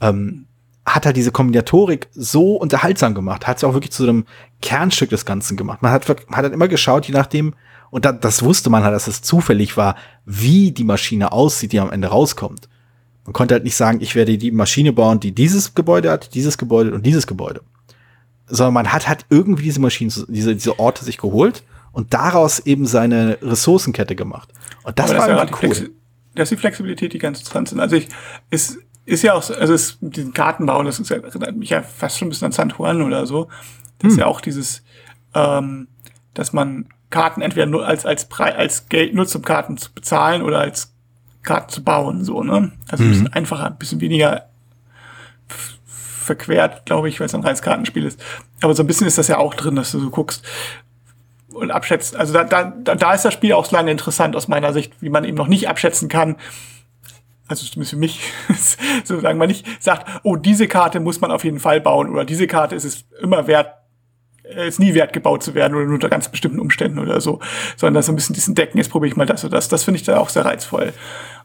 Ähm, hat er diese Kombinatorik so unterhaltsam gemacht, hat es auch wirklich zu einem Kernstück des Ganzen gemacht. Man hat, hat halt immer geschaut, je nachdem, und da, das wusste man halt, dass es zufällig war, wie die Maschine aussieht, die am Ende rauskommt. Man konnte halt nicht sagen, ich werde die Maschine bauen, die dieses Gebäude hat, dieses Gebäude und dieses Gebäude. Sondern man hat halt irgendwie diese Maschinen, diese, diese Orte sich geholt und daraus eben seine Ressourcenkette gemacht. Und das Aber war das irgendwie cool. Flexi das ist die Flexibilität, die ganz interessant sind. Also ich, ist, ist ja auch so, also es, diesen Kartenbau, das ist ja, erinnert mich ja fast schon ein bisschen an San Juan oder so. Das hm. ist ja auch dieses, ähm, dass man Karten entweder nur als, als, Preis, als Geld nutzt, um Karten zu bezahlen oder als Karten zu bauen, so, ne? Also ein bisschen mhm. einfacher, ein bisschen weniger verquert, glaube ich, weil es ein reines Kartenspiel ist. Aber so ein bisschen ist das ja auch drin, dass du so guckst und abschätzt. Also da, da, da ist das Spiel auch so lange interessant aus meiner Sicht, wie man eben noch nicht abschätzen kann, also zumindest für mich, sozusagen man nicht sagt, oh, diese Karte muss man auf jeden Fall bauen oder diese Karte ist es immer wert, äh, ist nie wert gebaut zu werden oder nur unter ganz bestimmten Umständen oder so, sondern das so ein bisschen diesen Decken, jetzt probiere ich mal das oder das. Das finde ich da auch sehr reizvoll.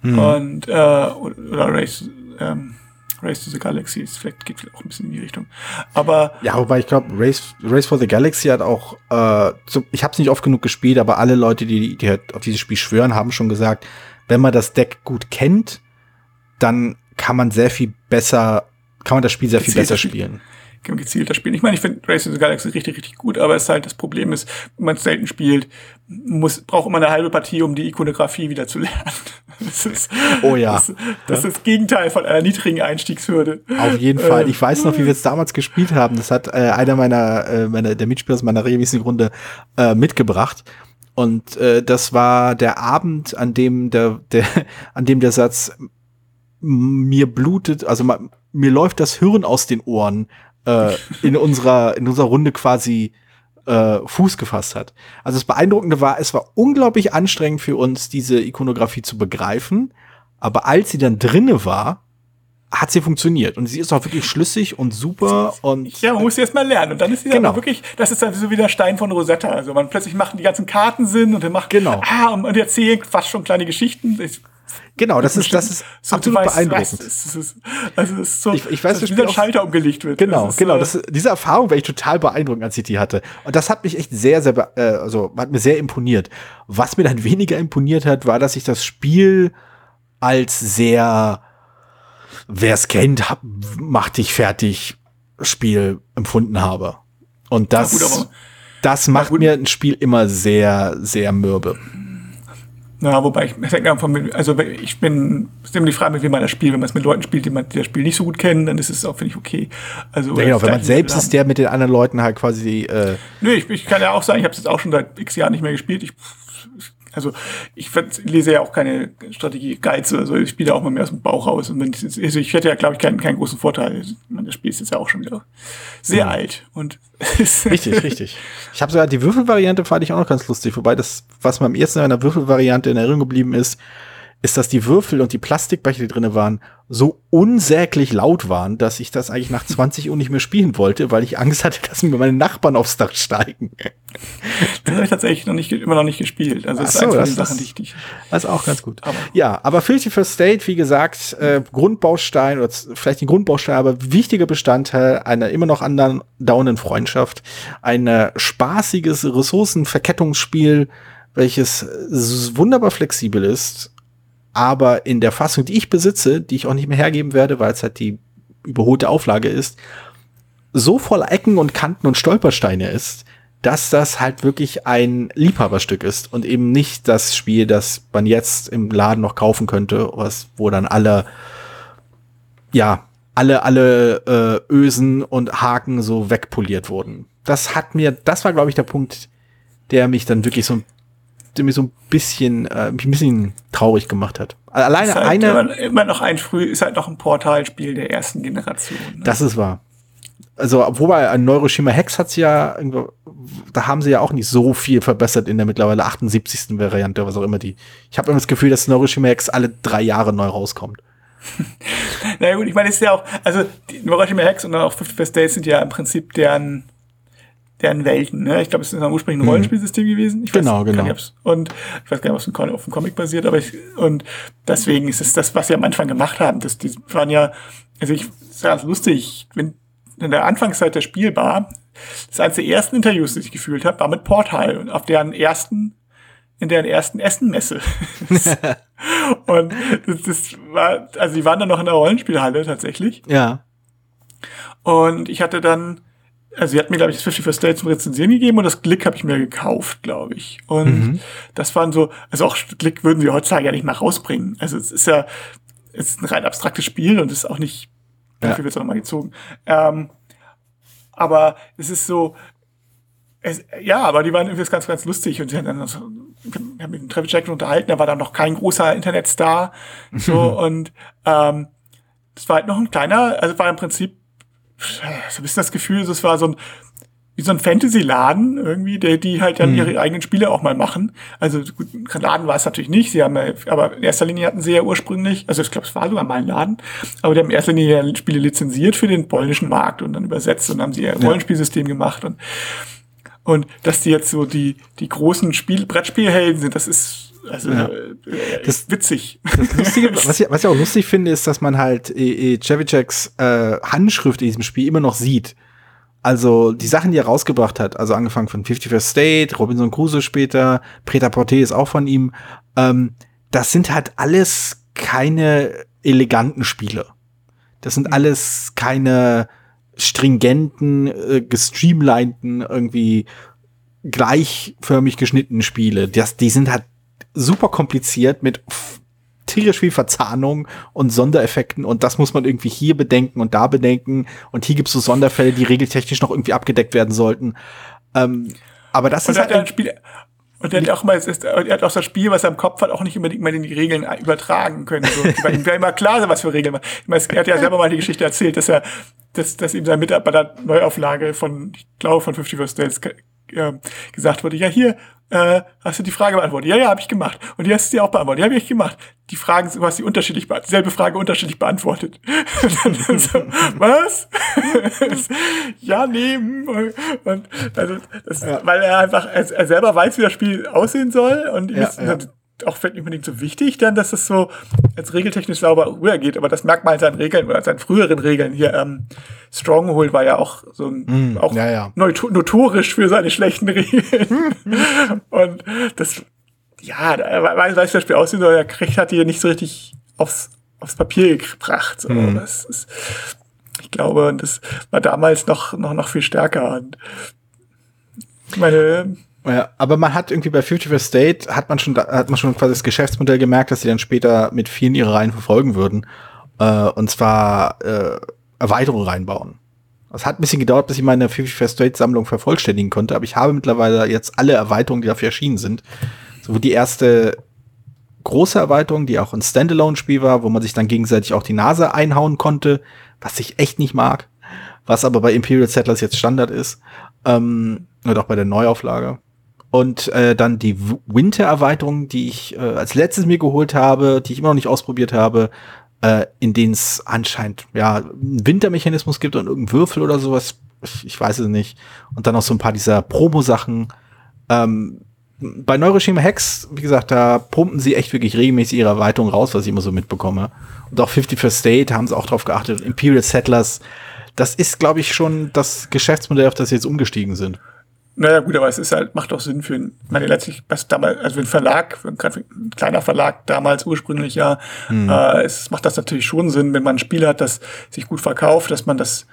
Mhm. Und äh, oder Race, ähm, Race to the Galaxy, ist vielleicht geht vielleicht auch ein bisschen in die Richtung. Aber ja, wobei ich glaube, Race, Race for the Galaxy hat auch, äh, so, ich habe es nicht oft genug gespielt, aber alle Leute, die, die halt auf dieses Spiel schwören, haben schon gesagt, wenn man das Deck gut kennt, dann kann man sehr viel besser, kann man das Spiel sehr viel besser spielen. Kann man gezielter spielen. Ich meine, ich finde Race of the Galaxy richtig, richtig gut, aber es ist halt das Problem ist, wenn man es selten spielt, muss, braucht immer eine halbe Partie, um die Ikonografie wieder zu lernen. Das ist, oh ja. Das, das ist das Gegenteil von einer niedrigen Einstiegshürde. Auf jeden Fall. Ähm. Ich weiß noch, wie wir es damals gespielt haben. Das hat äh, einer meiner, äh, meiner, der Mitspieler aus meiner regelmäßigen Runde äh, mitgebracht. Und äh, das war der Abend, an dem der, der, an dem der Satz mir blutet, also mir läuft das Hirn aus den Ohren äh, in unserer in unserer Runde quasi äh, Fuß gefasst hat. Also das Beeindruckende war, es war unglaublich anstrengend für uns, diese Ikonografie zu begreifen. Aber als sie dann drinne war, hat sie funktioniert. Und sie ist auch wirklich schlüssig und super und. Ja, man muss sie erst mal lernen. Und dann ist sie Genau. wirklich, das ist dann so wie der Stein von Rosetta. Also man plötzlich machen die ganzen Karten Sinn und dann macht, Genau. ah, und, erzählen fast schon kleine Geschichten. Ich, Genau, das ist, das ist so, absolut weißt, beeindruckend. Was, es ist, also es ist so, Ich- ich weiß, dass das wie Spiel ein Schalter umgelegt wird. Genau, Das ist, genau. äh, Das, diese Erfahrung war ich total beeindruckend, als ich die hatte. Und das hat mich echt sehr, sehr, äh, also hat mir sehr imponiert. Was mir dann weniger imponiert hat, war, dass ich das Spiel als sehr, wer es kennt, hab, mach dich fertig Spiel empfunden habe. Und das, gut, das macht mir ein Spiel immer sehr, sehr mürbe. Ja, wobei ich, es hängt davon, also ich bin, es ist immer die Frage, mit wem man das spielt. Wenn man es mit Leuten spielt, die, man, die das Spiel nicht so gut kennen, dann ist es auch, finde ich, okay. Also, Ja, genau, wenn man selbst ist, der mit den anderen Leuten halt quasi, äh, Nö, ich, ich kann ja auch sagen, ich habe es jetzt auch schon seit x Jahren nicht mehr gespielt. Ich, also ich lese ja auch keine Strategie-Guides oder so. Ich spiele auch mal mehr aus dem Bauch raus. Und wenn ich, also ich hätte ja, glaube ich, keinen, keinen großen Vorteil. Das Spiel ist jetzt ja auch schon wieder sehr alt. Und Richtig, richtig. Ich habe sogar die Würfelvariante fand ich auch noch ganz lustig, wobei das, was mir am ersten in der Würfelvariante in Erinnerung geblieben ist, ist, dass die Würfel und die Plastikbecher, die drinne waren, so unsäglich laut waren, dass ich das eigentlich nach 20 Uhr nicht mehr spielen wollte, weil ich Angst hatte, dass mir meine Nachbarn aufs Dach steigen. das habe ich tatsächlich noch nicht, immer noch nicht gespielt. Also das ist so, eins von das den Sachen, ist- die ich, ich Das ist auch ganz gut. Aber- ja, aber 51st State, wie gesagt, äh, Grundbaustein oder vielleicht nicht Grundbaustein, aber wichtiger Bestandteil einer immer noch anderen dauernden Freundschaft. Ein äh, spaßiges Ressourcenverkettungsspiel, welches wunderbar flexibel ist, aber in der Fassung, die ich besitze, die ich auch nicht mehr hergeben werde, weil es halt die überholte Auflage ist, so voll Ecken und Kanten und Stolpersteine ist, dass das halt wirklich ein Liebhaberstück ist und eben nicht das Spiel, das man jetzt im Laden noch kaufen könnte, was, wo dann alle, ja, alle, alle äh, Ösen und Haken so wegpoliert wurden. Das hat mir, das war, glaube ich, der Punkt, der mich dann wirklich so, ein- der mich so ein bisschen, äh, mich ein bisschen traurig gemacht hat. Alleine ist halt eine, immer, immer noch ein früh, ist halt noch ein Portalspiel der ersten Generation. Ne? Das ist wahr. Also, wobei ein Neuroshima Hex hat's ja, da haben sie ja auch nicht so viel verbessert in der mittlerweile 78. Variante, was auch immer die. Ich habe immer das Gefühl, dass Neuroshima Hex alle drei Jahre neu rauskommt. Na gut, ich meine, es ist ja auch, also die Neuroshima Hex und dann auch 50 First Days sind ja im Prinzip deren, deren Welten. Ne? Ich glaube, es ist dann ursprünglich ein Rollenspielsystem gewesen. Ich Mhm. Genau, gar genau. Nicht, ob's- und ich weiß gar nicht, ob es ein auf dem Comic basiert, aber ich, und deswegen ist es das, was sie am Anfang gemacht haben. Das, die waren ja, also ich, das ist ganz lustig, wenn in der Anfangszeit der Spielbar, das eines der ersten Interviews, die ich gefühlt habe, war mit Portal und auf deren ersten in deren ersten Essenmesse. und das, das war, also die waren dann noch in der Rollenspielhalle tatsächlich. Ja. Und ich hatte dann, also sie hat mir, glaube ich, das 50 First Date zum Rezensieren gegeben und das Glick habe ich mir gekauft, glaube ich. Und das waren so, also auch Glick würden sie heutzutage ja nicht mal rausbringen. Also es ist ja, es ist ein rein abstraktes Spiel und es ist auch nicht, Ja. dafür wird es auch nochmal gezogen. Ähm, aber es ist so, es, ja, aber die waren irgendwie ganz, ganz lustig und sie haben dann so, ich habe mit dem Travis Jackson unterhalten, da war dann noch kein großer Internetstar, so und ähm, es war halt noch ein kleiner, also war im Prinzip so ein bisschen das Gefühl, es war so ein wie so ein Fantasy-Laden irgendwie, der, die halt dann ihre eigenen Spiele auch mal machen. Also gut, Laden war es natürlich nicht, sie haben ja, aber in erster Linie hatten sie ja ursprünglich, also ich glaube, es war sogar mal ein Laden, aber die haben in erster Linie ja Spiele lizenziert für den polnischen Markt und dann übersetzt und haben sie ihr Rollenspielsystem gemacht und und dass die jetzt so die, die großen Spiel, Brettspielhelden sind, das ist also Ja. äh, Das- witzig. Das Lustige, was, ich, was ich auch lustig finde, ist, dass man halt äh, äh, Ceviceks äh, Handschrift in diesem Spiel immer noch sieht. Also die Sachen, die er rausgebracht hat, also angefangen von 51st State, Robinson Crusoe später, Preta Porte ist auch von ihm, ähm, das sind halt alles keine eleganten Spiele. Das sind alles keine stringenten, äh, gestreamlinten, irgendwie gleichförmig geschnittenen Spiele. Das, die sind halt super kompliziert mit tierisch viel Verzahnung und Sondereffekten und das muss man irgendwie hier bedenken und da bedenken und hier gibt es so Sonderfälle, die regeltechnisch noch irgendwie abgedeckt werden sollten. Ähm, aber das Und ist er halt ein Spiel, und er hat auch mal, es ist, er hat auch das Spiel, was er im Kopf hat, auch nicht unbedingt mal in die Regeln übertragen können. So. Weil ihm wäre immer klar, was für Regeln man. Ich meine, er hat ja selber mal die Geschichte erzählt, dass er, dass, dass ihm sein Mitarbeiter Neuauflage von, ich glaube, von 50 First Dates äh, gesagt wurde, ja hier, äh, hast du die Frage beantwortet? Ja, ja, habe ich gemacht. Und die hast du dir auch beantwortet. Ja, habe ich gemacht. Die Fragen, du hast die unterschiedlich, dieselbe Frage unterschiedlich beantwortet. so, was? ja, nee. hm. Und also, das, ja. weil er einfach, er, er, selber weiß, wie das Spiel aussehen soll und ja, ist, ja auch vielleicht nicht unbedingt so wichtig, dann, dass es so als regeltechnisch sauber rübergeht, aber das merkt man an seinen Regeln oder seinen früheren Regeln. Hier, ähm, Stronghold war ja auch so ein, mm, auch ja, ja. notorisch für seine schlechten Regeln. Und das, ja, weiß, weiß, das Spiel aussieht, aber der Krieg hat die nicht so richtig aufs, aufs Papier gebracht. So. Mm. Das ist, ich glaube, das war damals noch, noch, noch viel stärker. Und meine, ja, aber man hat irgendwie bei Future State hat man schon, hat man schon quasi das Geschäftsmodell gemerkt, dass sie dann später mit vielen ihrer Reihen verfolgen würden. Äh, und zwar äh, Erweiterungen reinbauen. Es hat ein bisschen gedauert, bis ich meine Future State Sammlung vervollständigen konnte, aber ich habe mittlerweile jetzt alle Erweiterungen, die dafür erschienen sind. So die erste große Erweiterung, die auch ein Standalone-Spiel war, wo man sich dann gegenseitig auch die Nase einhauen konnte, was ich echt nicht mag, was aber bei Imperial Settlers jetzt Standard ist, ähm, und auch bei der Neuauflage. Und äh, dann die Winter-Erweiterung, die ich äh, als letztes mir geholt habe, die ich immer noch nicht ausprobiert habe, äh, in denen es anscheinend ja einen Wintermechanismus gibt und irgendeinen Würfel oder sowas. Ich, ich weiß es nicht. Und dann noch so ein paar dieser Promo-Sachen. Ähm, bei Neuroschema Hex, wie gesagt, da pumpen sie echt wirklich regelmäßig ihre Erweiterung raus, was ich immer so mitbekomme. Und auch 50 First State haben sie auch drauf geachtet. Imperial Settlers, das ist, glaube ich, schon das Geschäftsmodell, auf das sie jetzt umgestiegen sind. Naja, gut, aber es ist halt, macht auch Sinn für ein, meine letztlich, was damals, also für ein Verlag, für ein, für ein kleiner Verlag damals ursprünglich ja, mhm. äh, es macht das natürlich schon Sinn, wenn man ein Spiel hat, das sich gut verkauft, dass man das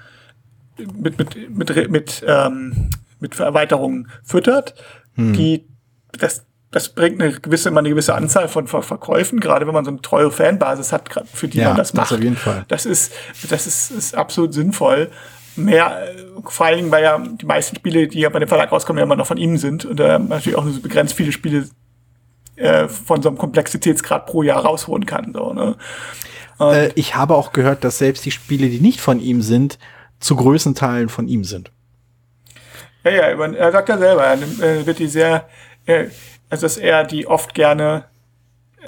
mit, mit, mit, mit, ähm, mit Erweiterungen füttert, mhm. die, das, das bringt eine gewisse, eine gewisse Anzahl von Ver Verkäufen, gerade wenn man so eine treue Fanbasis hat, für die ja, man das macht. Das auf jeden Fall. Das ist, das ist, ist absolut sinnvoll mehr, vor allen Dingen, weil ja die meisten Spiele, die ja bei dem Verlag rauskommen, ja immer noch von ihm sind und er natürlich auch nur so begrenzt viele Spiele äh, von so einem Komplexitätsgrad pro Jahr rausholen kann. So, ne? Äh, ich habe auch gehört, dass selbst die Spiele, die nicht von ihm sind, zu größten Teilen von ihm sind. Ja, ja, er sagt ja selber, er wird die sehr, äh, also dass er die oft gerne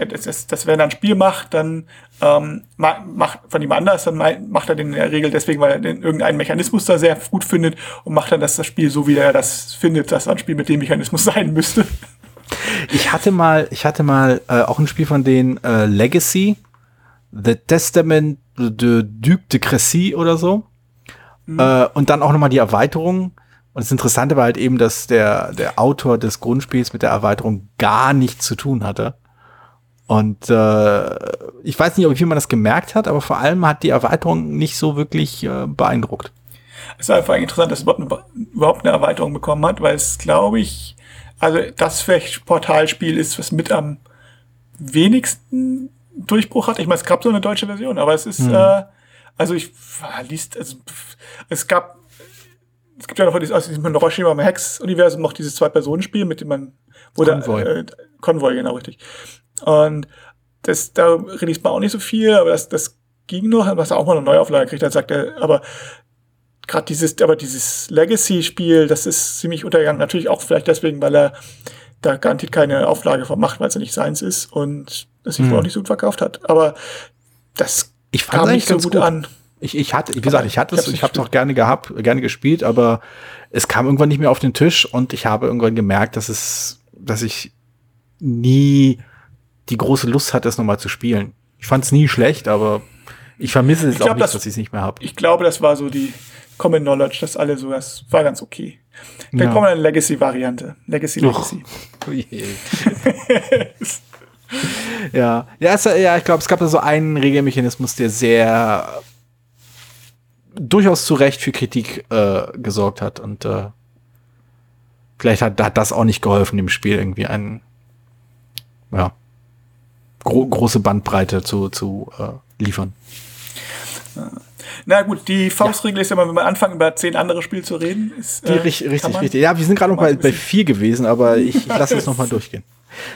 das, das, das, wenn er ein Spiel macht, dann ähm, macht von ihm anders, dann macht er den in der Regel deswegen, weil er den irgendeinen Mechanismus da sehr gut findet und macht dann das, das Spiel so, wie er das findet, dass ein Spiel mit dem Mechanismus sein müsste. Ich hatte mal, ich hatte mal äh, auch ein Spiel von denen, äh, Legacy, The Testament de Duc de Crécy oder so. Mhm. Äh, und dann auch nochmal die Erweiterung. Und das Interessante war halt eben, dass der, der Autor des Grundspiels mit der Erweiterung gar nichts zu tun hatte. Und äh, ich weiß nicht, ob viel man das gemerkt hat, aber vor allem hat die Erweiterung nicht so wirklich äh, beeindruckt. Es ist einfach interessant, dass es überhaupt eine, Erweiterung bekommen hat, weil es, glaube ich, also das Portalspiel ist, was mit am wenigsten Durchbruch hat. Ich meine, es gab so eine deutsche Version, aber es ist, mhm. äh, also ich war liest, also es gab, es gibt ja noch aus diesem Hiroshima Hex-Universum noch dieses Zwei-Personen-Spiel, mit dem man, wo Konvoi. Äh, Konvoi, genau, richtig. Und das, da release man auch nicht so viel, aber das, das ging noch, was er auch mal eine Neuauflage kriegt, dann sagt er, aber gerade dieses, aber dieses Legacy-Spiel, das ist ziemlich untergegangen. Natürlich auch vielleicht deswegen, weil er da garantiert keine Auflage von macht, weil es ja nicht seins ist und es sich hm. auch nicht so gut verkauft hat. Aber das ich fand kam nicht so gut, gut, an. Ich, ich hatte, wie gesagt, ich hatte es, ich habe es auch gerne gehabt, gerne gespielt, aber es kam irgendwann nicht mehr auf den Tisch und ich habe irgendwann gemerkt, dass es, dass ich nie die große Lust hat, das nochmal zu spielen. Ich fand es nie schlecht, aber ich vermisse es ich auch nicht, das, dass ich es nicht mehr habe. Ich glaube, das war so die Common Knowledge, dass alle so, das war ganz okay. Dann ja. kommt eine Legacy-Variante. Legacy, Legacy. Oh, ja, ja, es, ja, ich glaube, es gab da so einen Regelmechanismus, der sehr durchaus zu Recht für Kritik äh, gesorgt hat und äh, vielleicht hat, hat das auch nicht geholfen, dem Spiel irgendwie einen, ja, gro große Bandbreite zu, zu äh, liefern. Na gut, die Faustregel ja. ist ja mal, wenn man anfangen, über zehn andere Spiele zu reden. Ist, die, äh, richtig, richtig, richtig. Ja, wir sind gerade noch bei, bei vier gewesen, aber ich, ich lasse es nochmal durchgehen.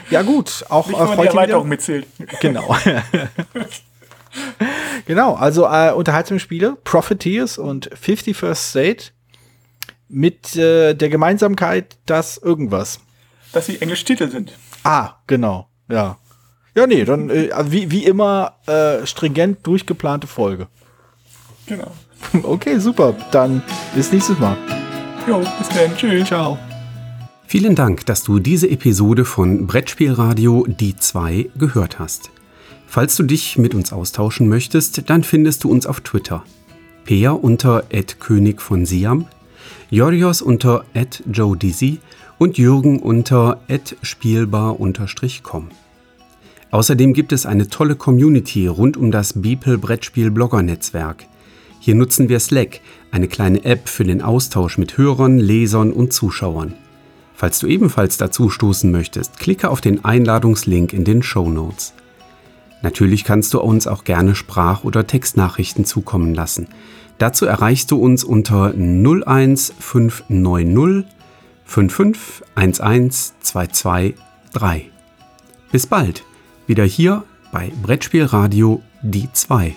Ja gut, auch Nicht, äh, heute die Erweiterung mitzählt. Genau. genau, also äh, unterhaltsame Spiele, Profiteers und 50 First State. mit äh, der Gemeinsamkeit, dass irgendwas. Dass sie englische Titel sind. Ah, genau. Ja. Ja, nee, dann äh, also wie, wie immer äh, stringent durchgeplante Folge. Genau. Okay, super. Dann bis nächstes Mal. Jo, bis dann. Tschüss. Ciao. Vielen Dank, dass du diese Episode von Brettspielradio Die 2 gehört hast. Falls du dich mit uns austauschen möchtest, dann findest du uns auf Twitter. Peer unter König von Siam, Jorios unter Joe Dizzy und Jürgen unter spielbar-com. Außerdem gibt es eine tolle Community rund um das Beeple Brettspiel Blogger Netzwerk. Hier nutzen wir Slack, eine kleine App für den Austausch mit Hörern, Lesern und Zuschauern. Falls du ebenfalls dazu stoßen möchtest, klicke auf den Einladungslink in den Show Notes. Natürlich kannst du uns auch gerne Sprach- oder Textnachrichten zukommen lassen. Dazu erreichst du uns unter 01590 55 11 223. Bis bald, wieder hier bei Brettspielradio die 2.